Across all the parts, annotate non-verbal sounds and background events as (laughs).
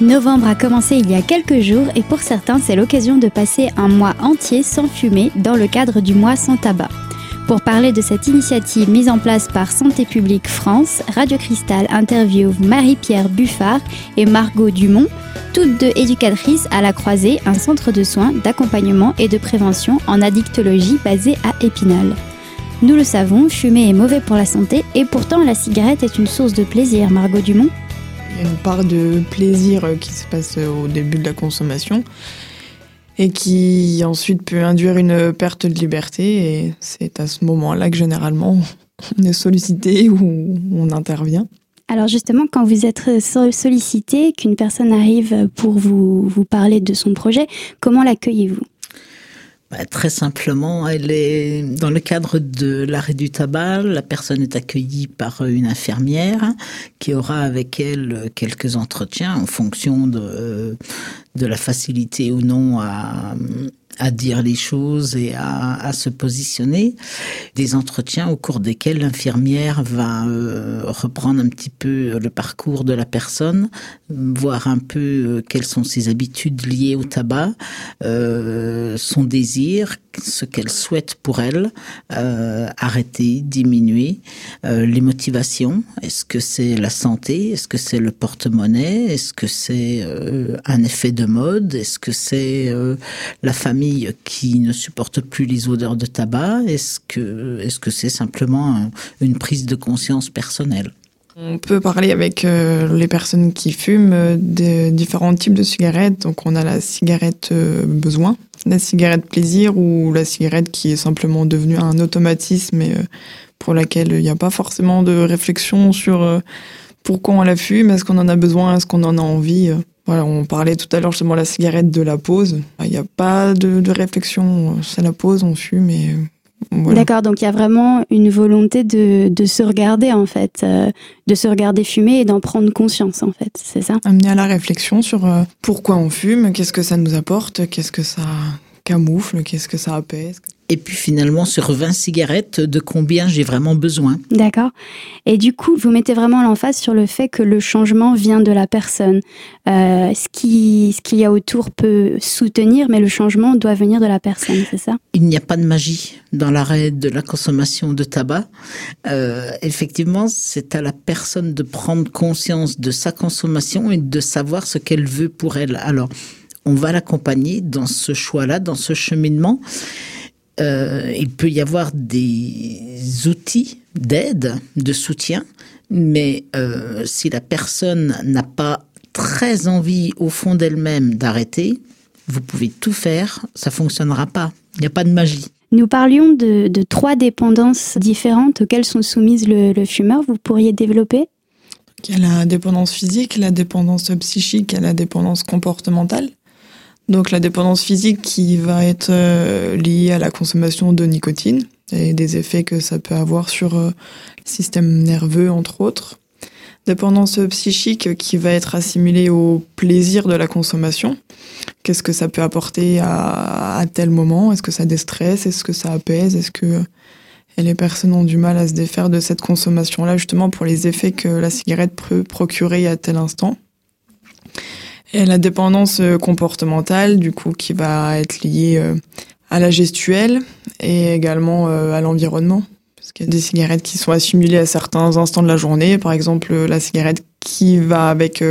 Novembre a commencé il y a quelques jours et pour certains c'est l'occasion de passer un mois entier sans fumer dans le cadre du mois sans tabac. Pour parler de cette initiative mise en place par Santé publique France, Radio Cristal interviewe Marie-Pierre Buffard et Margot Dumont, toutes deux éducatrices à la Croisée, un centre de soins, d'accompagnement et de prévention en addictologie basé à Épinal. Nous le savons, fumer est mauvais pour la santé et pourtant la cigarette est une source de plaisir, Margot Dumont. Il y une part de plaisir qui se passe au début de la consommation et qui ensuite peut induire une perte de liberté. Et c'est à ce moment-là que généralement on est sollicité ou on intervient. Alors justement, quand vous êtes sollicité, qu'une personne arrive pour vous, vous parler de son projet, comment l'accueillez-vous? Bah, très simplement, elle est dans le cadre de l'arrêt du tabac. La personne est accueillie par une infirmière qui aura avec elle quelques entretiens en fonction de, de la facilité ou non à, à dire les choses et à, à, se positionner. Des entretiens au cours desquels l'infirmière va euh, reprendre un petit peu le parcours de la personne, voir un peu euh, quelles sont ses habitudes liées au tabac, euh, son désir, ce qu'elle souhaite pour elle, euh, arrêter, diminuer, euh, les motivations. Est-ce que c'est la santé? Est-ce que c'est le porte-monnaie? Est-ce que c'est euh, un effet de mode? Est-ce que c'est euh, la famille qui ne supporte plus les odeurs de tabac? Est-ce que est-ce que c'est simplement un, une prise de conscience personnelle? On peut parler avec euh, les personnes qui fument euh, de différents types de cigarettes. Donc on a la cigarette euh, besoin, la cigarette plaisir ou la cigarette qui est simplement devenue un automatisme et pour laquelle il n'y a pas forcément de réflexion sur pourquoi on la fume, est-ce qu'on en a besoin, est-ce qu'on en a envie. Voilà, on parlait tout à l'heure justement de la cigarette de la pause. Il n'y a pas de, de réflexion, c'est la pause, on fume et voilà. D'accord, donc il y a vraiment une volonté de, de se regarder en fait, euh, de se regarder fumer et d'en prendre conscience en fait, c'est ça? Amener à la réflexion sur euh, pourquoi on fume, qu'est-ce que ça nous apporte, qu'est-ce que ça camoufle, qu'est-ce que ça apaise. Et puis finalement, sur 20 cigarettes, de combien j'ai vraiment besoin. D'accord. Et du coup, vous mettez vraiment l'emphase sur le fait que le changement vient de la personne. Euh, ce qu'il ce qu'il y a autour peut soutenir, mais le changement doit venir de la personne, c'est ça? Il n'y a pas de magie dans l'arrêt de la consommation de tabac. Euh, effectivement, c'est à la personne de prendre conscience de sa consommation et de savoir ce qu'elle veut pour elle. Alors, on va l'accompagner dans ce choix-là, dans ce cheminement euh, il peut y avoir des outils d'aide, de soutien, mais euh, si la personne n'a pas très envie au fond d'elle-même d'arrêter, vous pouvez tout faire, ça fonctionnera pas. Il n'y a pas de magie. Nous parlions de, de, trois dépendances différentes auxquelles sont soumises le, le fumeur. Vous pourriez développer? Il y a la dépendance physique, la dépendance psychique et la dépendance comportementale. Donc la dépendance physique qui va être euh, liée à la consommation de nicotine et des effets que ça peut avoir sur euh, le système nerveux entre autres. Dépendance psychique qui va être assimilée au plaisir de la consommation. Qu'est-ce que ça peut apporter à, tel moment? Est-ce que ça déstresse? Est-ce que ça apaise? Est-ce que les personnes ont du mal à se défaire de cette consommation-là justement pour les effets que la cigarette peut procurer à tel instant? Et la dépendance euh, comportementale, du coup, qui va être liée euh, à la gestuelle et également euh, à l'environnement. Parce qu'il y a des cigarettes qui sont assimilées à certains instants de la journée. Par exemple, la cigarette qui va avec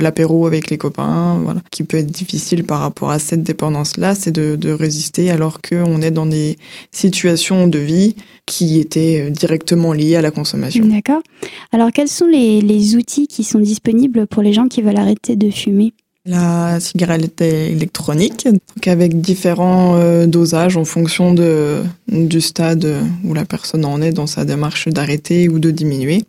l'apéro avec les copains, voilà, qui peut être difficile par rapport à cette dépendance-là, c'est de, résister alors qu'on est dans des situations de vie qui étaient directement liées à la consommation. D'accord. Alors, quels sont les outils qui sont disponibles pour les gens qui veulent arrêter de fumer? La cigarette électronique, donc avec différents euh, dosages en fonction de, du stade où la personne en est dans sa démarche d'arrêter ou de diminuer.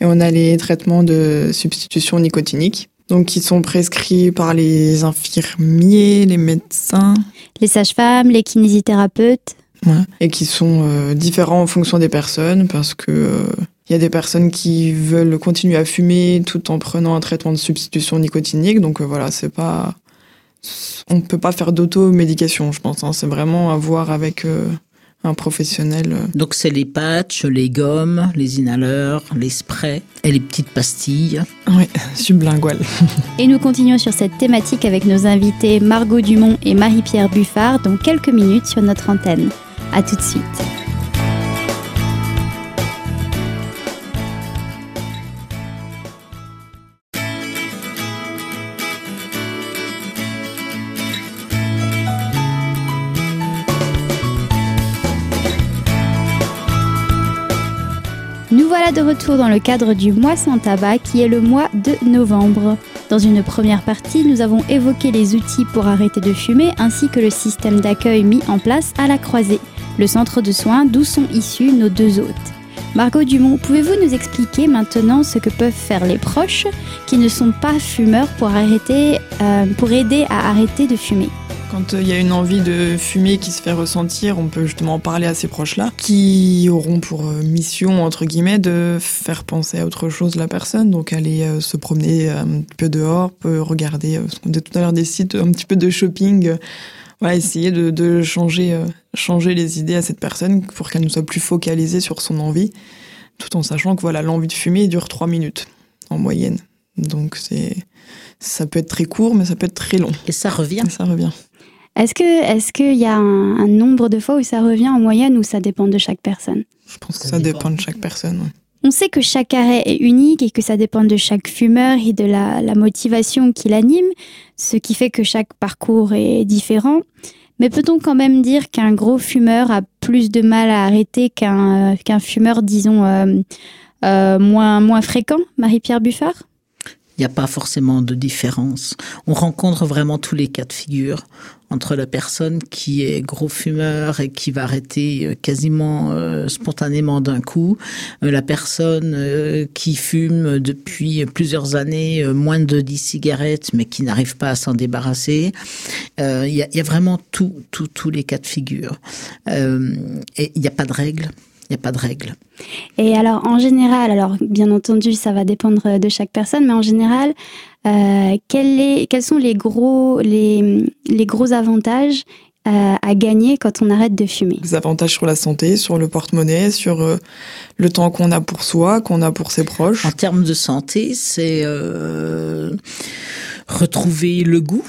Et on a les traitements de substitution nicotinique, donc qui sont prescrits par les infirmiers, les médecins, les sages-femmes, les kinésithérapeutes. Ouais. Et qui sont euh, différents en fonction des personnes parce que euh, il y a des personnes qui veulent continuer à fumer tout en prenant un traitement de substitution nicotinique. Donc euh, voilà, c'est pas, on peut pas faire d'automédication, je pense. Hein. C'est vraiment à voir avec euh, un professionnel. Donc c'est les patchs, les gommes, les inhaleurs, les sprays et les petites pastilles. Oui, (laughs) sublingual. Et nous continuons sur cette thématique avec nos invités Margot Dumont et Marie-Pierre Buffard dans quelques minutes sur notre antenne. A tout de suite. De retour dans le cadre du mois sans tabac qui est le mois de novembre. Dans une première partie, nous avons évoqué les outils pour arrêter de fumer ainsi que le système d'accueil mis en place à la croisée, le centre de soins d'où sont issus nos deux hôtes. Margot Dumont, pouvez-vous nous expliquer maintenant ce que peuvent faire les proches qui ne sont pas fumeurs pour, arrêter, euh, pour aider à arrêter de fumer? Quand il y a une envie de fumer qui se fait ressentir, on peut justement en parler à ces proches-là, qui auront pour mission, entre guillemets, de faire penser à autre chose la personne. Donc aller euh, se promener un peu dehors, peut regarder, euh, ce qu'on disait tout à l'heure, des sites un petit peu de shopping. Voilà, essayer de, de changer, euh, changer les idées à cette personne pour qu'elle ne soit plus focalisée sur son envie, tout en sachant que voilà, l'envie de fumer dure trois minutes en moyenne. Donc c'est, ça peut être très court, mais ça peut être très long. Et ça revient. Et ça revient. Est-ce que est-ce qu'il y a un, un, nombre de fois où ça revient en moyenne ou ça dépend de chaque personne? Je pense que ça, ça dépend de chaque personne. Ouais. On sait que chaque arrêt est unique et que ça dépend de chaque fumeur et de la, la motivation qui l'anime, ce qui fait que chaque parcours est différent. Mais peut-on quand même dire qu'un gros fumeur a plus de mal à arrêter qu'un euh, qu'un fumeur, disons, euh, euh, moins, moins fréquent, Marie-Pierre Buffard? Il n'y a pas forcément de différence. On rencontre vraiment tous les cas de figure entre la personne qui est gros fumeur et qui va arrêter quasiment euh, spontanément d'un coup, euh, la personne euh, qui fume depuis plusieurs années euh, moins de 10 cigarettes mais qui n'arrive pas à s'en débarrasser. Il y, a vraiment tous les cas de figure. il n'y a pas de règle. Il n'y a pas de règle. Et alors, en général, alors bien entendu, ça va dépendre de chaque personne, mais en général, euh, quel est, quels sont les gros, les, les gros avantages euh, à gagner quand on arrête de fumer? Les avantages sur la santé, sur le porte-monnaie, sur euh, le temps qu'on a pour soi, qu'on a pour ses proches. En termes de santé, c'est euh, retrouver le goût,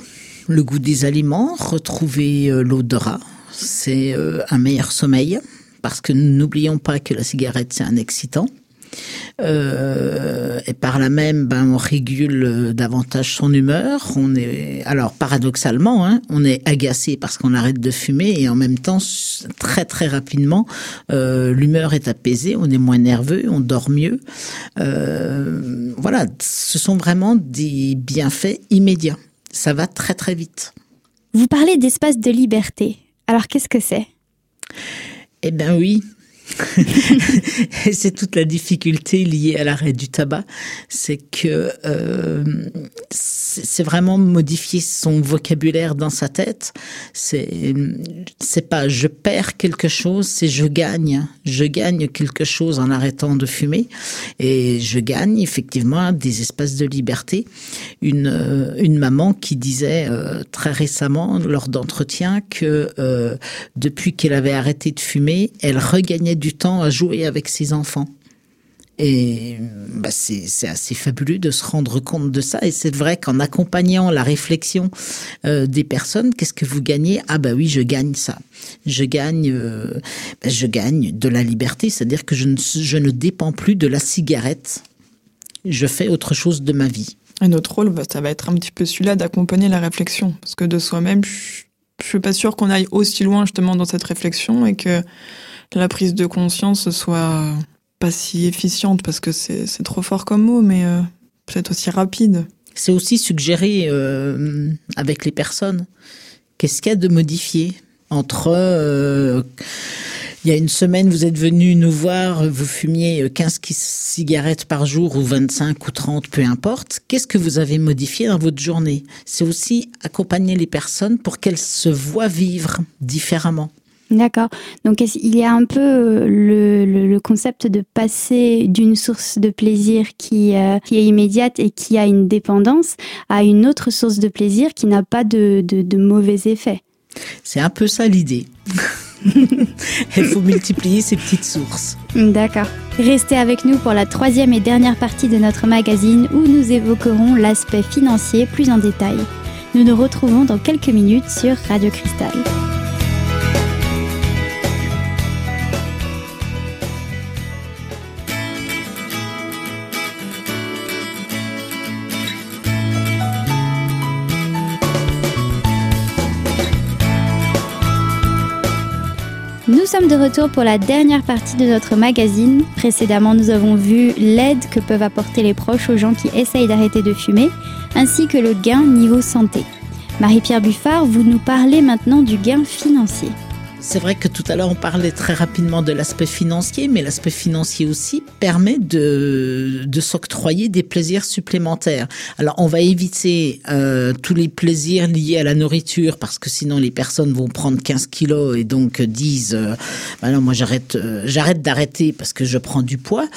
le goût des aliments, retrouver euh, l'odorat, c'est euh, un meilleur sommeil parce que n'oublions pas que la cigarette c'est un excitant. Euh, et par là même, ben, on régule davantage son humeur. On est, alors paradoxalement, hein, on est agacé parce qu'on arrête de fumer et en même temps, très très rapidement, euh, l'humeur est apaisée, on est moins nerveux, on dort mieux. Euh, voilà, ce sont vraiment des bienfaits immédiats. Ça va très très vite. Vous parlez d'espace de liberté. Alors qu'est-ce que c'est? Eh bien oui. (laughs) c'est toute la difficulté liée à l'arrêt du tabac, c'est que euh, c'est vraiment modifier son vocabulaire dans sa tête. C'est c'est pas je perds quelque chose, c'est je gagne. Je gagne quelque chose en arrêtant de fumer et je gagne effectivement des espaces de liberté. Une une maman qui disait euh, très récemment lors d'entretien que euh, depuis qu'elle avait arrêté de fumer, elle regagnait du temps à jouer avec ses enfants. Et bah c'est assez fabuleux de se rendre compte de ça. Et c'est vrai qu'en accompagnant la réflexion euh, des personnes, qu'est-ce que vous gagnez? Ah bah oui, je gagne ça. Je gagne, euh, bah je gagne de la liberté, c'est-à-dire que je ne, je ne dépends plus de la cigarette. Je fais autre chose de ma vie. Et notre rôle, bah, ça va être un petit peu celui-là d'accompagner la réflexion, parce que de soi-même, je, je suis pas sûre qu'on aille aussi loin justement dans cette réflexion et que la prise de conscience soit pas si efficiente parce que c'est trop fort comme mot, mais euh, peut-être aussi rapide. C'est aussi suggérer euh, avec les personnes qu'est-ce qu'il y a de modifié entre euh, il y a une semaine, vous êtes venu nous voir, vous fumiez 15 cigarettes par jour ou 25 ou 30, peu importe. Qu'est-ce que vous avez modifié dans votre journée? C'est aussi accompagner les personnes pour qu'elles se voient vivre différemment. D'accord. Donc il y a un peu le, le, le concept de passer d'une source de plaisir qui, euh, qui est immédiate et qui a une dépendance à une autre source de plaisir qui n'a pas de, de, de mauvais effets? C'est un peu ça l'idée. (laughs) Il faut multiplier ces petites sources. D'accord. Restez avec nous pour la troisième et dernière partie de notre magazine où nous évoquerons l'aspect financier plus en détail. Nous nous retrouvons dans quelques minutes sur Radio Cristal. Sommes de retour pour la dernière partie de notre magazine. Précédemment, nous avons vu l'aide que peuvent apporter les proches aux gens qui essayent d'arrêter de fumer, ainsi que le gain niveau santé. Marie-Pierre Buffard, vous nous parlez maintenant du gain financier. C'est vrai que tout à l'heure on parlait très rapidement de l'aspect financier, mais l'aspect financier aussi permet de, de s'octroyer des plaisirs supplémentaires. Alors on va éviter euh, tous les plaisirs liés à la nourriture parce que sinon les personnes vont prendre 15 kilos et donc disent euh, bah non moi j'arrête euh, j'arrête d'arrêter parce que je prends du poids.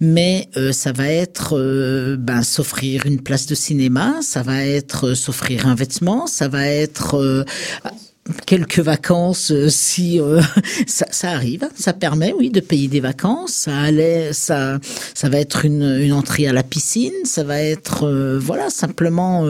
Mais euh, ça va être euh, ben, s'offrir une place de cinéma, ça va être euh, s'offrir un vêtement, ça va être quelques vacances euh, si euh, (laughs) ça, arrive ça permet oui de payer des vacances ça allait ça ça va être une, une entrée à la piscine ça va être euh, voilà simplement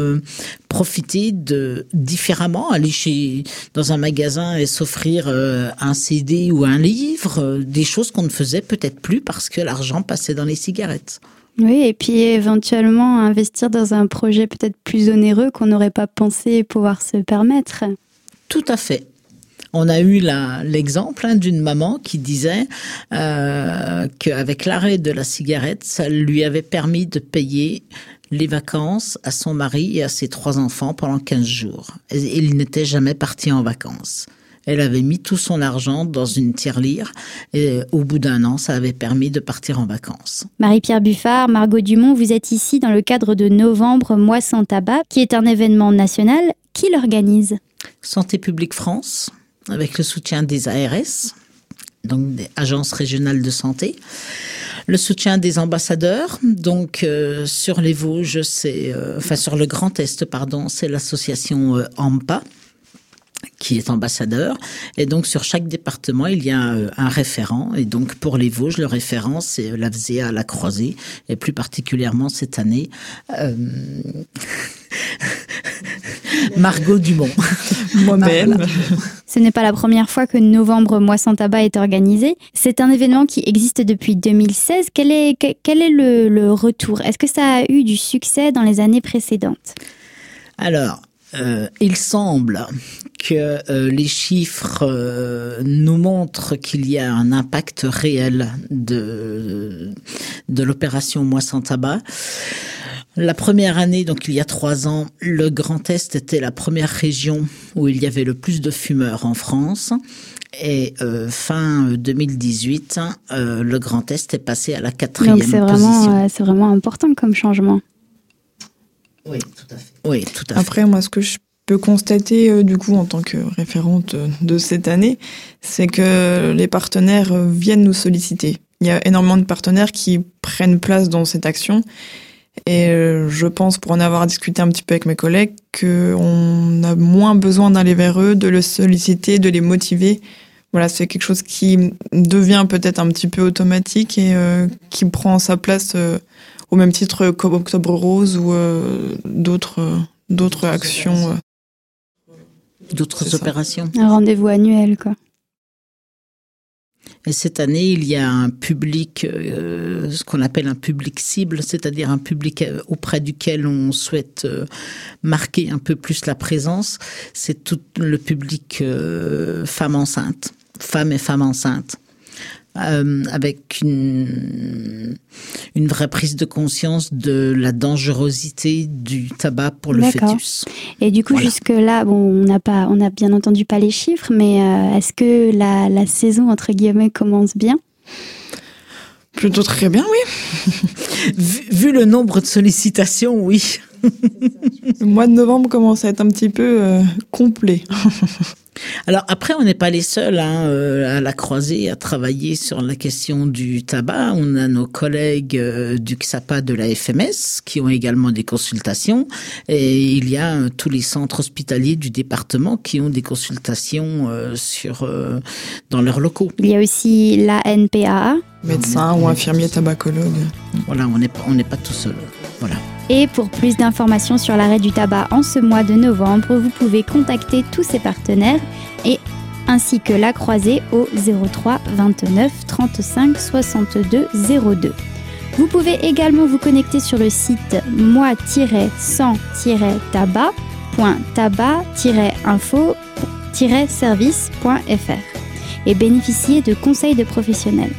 profiter de différemment aller chez dans un magasin et s'offrir un CD ou un livre des choses qu'on ne faisait peut-être plus parce que l'argent passait dans les cigarettes oui, et puis éventuellement investir dans un projet peut-être plus onéreux qu'on n'aurait pas pensé pouvoir se permettre. Tout à fait. On a eu l'exemple hein, d'une maman qui disait euh, qu'avec l'arrêt de la cigarette, ça lui avait permis de payer les vacances à son mari et à ses trois enfants pendant 15 jours. Et il n'était jamais parti en vacances. Elle avait mis tout son argent dans une tirelire et au bout d'un an, ça avait permis de partir en vacances. Marie-Pierre Buffard, Margot Dumont, vous êtes ici dans le cadre de Novembre Mois sans tabac, qui est un événement national. Qui l'organise? Santé publique France, avec le soutien des ARS, donc des agences régionales de santé. Le soutien des ambassadeurs, donc euh, sur les Vosges, c'est, euh, enfin sur le Grand Est, pardon, c'est l'association euh, AMPA qui est ambassadeur. Et donc, sur chaque département, il y a un, un référent. Et donc, pour les Vosges, le référent, c'est la VZA La Croisée. Et plus particulièrement cette année, euh... (laughs) Margot Dumont. (laughs) Moi-même. Ce n'est pas la première fois que Novembre Mois sans tabac est organisé. C'est un événement qui existe depuis 2016. Quel est, quel est le, le retour? Est-ce que ça a eu du succès dans les années précédentes? Alors, euh, il semble que euh, les chiffres euh, nous montrent qu'il y a un impact réel de, de l'opération Moi sans tabac. La première année, donc il y a trois ans, le Grand Est était la première région où il y avait le plus de fumeurs en France. Et euh, fin 2018, euh, le Grand Est est passé à la quatrième Donc c'est vraiment, euh, c'est vraiment important comme changement. Oui, tout à fait. Oui, tout à Après, fait. moi, ce que je peux constater, euh, du coup, en tant que référente de cette année, c'est que les partenaires euh, viennent nous solliciter. Il y a énormément de partenaires qui prennent place dans cette action. Et euh, je pense, pour en avoir discuté un petit peu avec mes collègues, qu'on a moins besoin d'aller vers eux, de les solliciter, de les motiver. Voilà, c'est quelque chose qui devient peut-être un petit peu automatique et euh, qui prend sa place euh, au même titre qu'Octobre Rose ou euh, d'autres euh, d'autres actions. euh. D'autres opérations. Un rendez-vous annuel, quoi. Et cette année, il y a un public, euh, ce qu'on appelle un public cible, c'est-à-dire un public auprès duquel on souhaite euh, marquer un peu plus la présence. C'est tout le public euh, femmes enceintes, femmes et femmes enceintes. Euh, avec une, une vraie prise de conscience de la dangerosité du tabac pour le fœtus. Et du coup, Voilà. jusque-là, bon, on n'a pas, on n'a bien entendu pas les chiffres, mais euh, est-ce que la, la saison, entre guillemets, commence bien? Plutôt très bien, oui. (laughs) Vu, vu le nombre de sollicitations, oui. Le mois de novembre commence à être un petit peu euh, complet. (laughs) Alors après, on n'est pas les seuls hein, euh, à la croisée, à travailler sur la question du tabac. On a nos collègues euh, du XAPA de la FMS qui ont également des consultations. Et il y a euh, tous les centres hospitaliers du département qui ont des consultations sur, dans leurs locaux. Il y a aussi la NPAA. Médecin ou infirmier tabacologue. Voilà, on n'est on n'est pas tout seul. Voilà. Et pour plus d'informations sur l'arrêt du tabac en ce mois de novembre, vous pouvez contacter tous ces partenaires et ainsi que la croisée au 03 29 35 62 02. Vous pouvez également vous connecter sur le site moi-100-tabac.tabac-info-service.fr et bénéficier de conseils de professionnels.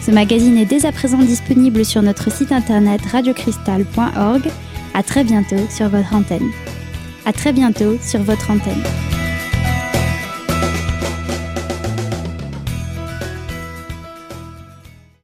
Ce magazine est dès à présent disponible sur notre site internet radiocristal.org. À très bientôt sur votre antenne. À très bientôt sur votre antenne.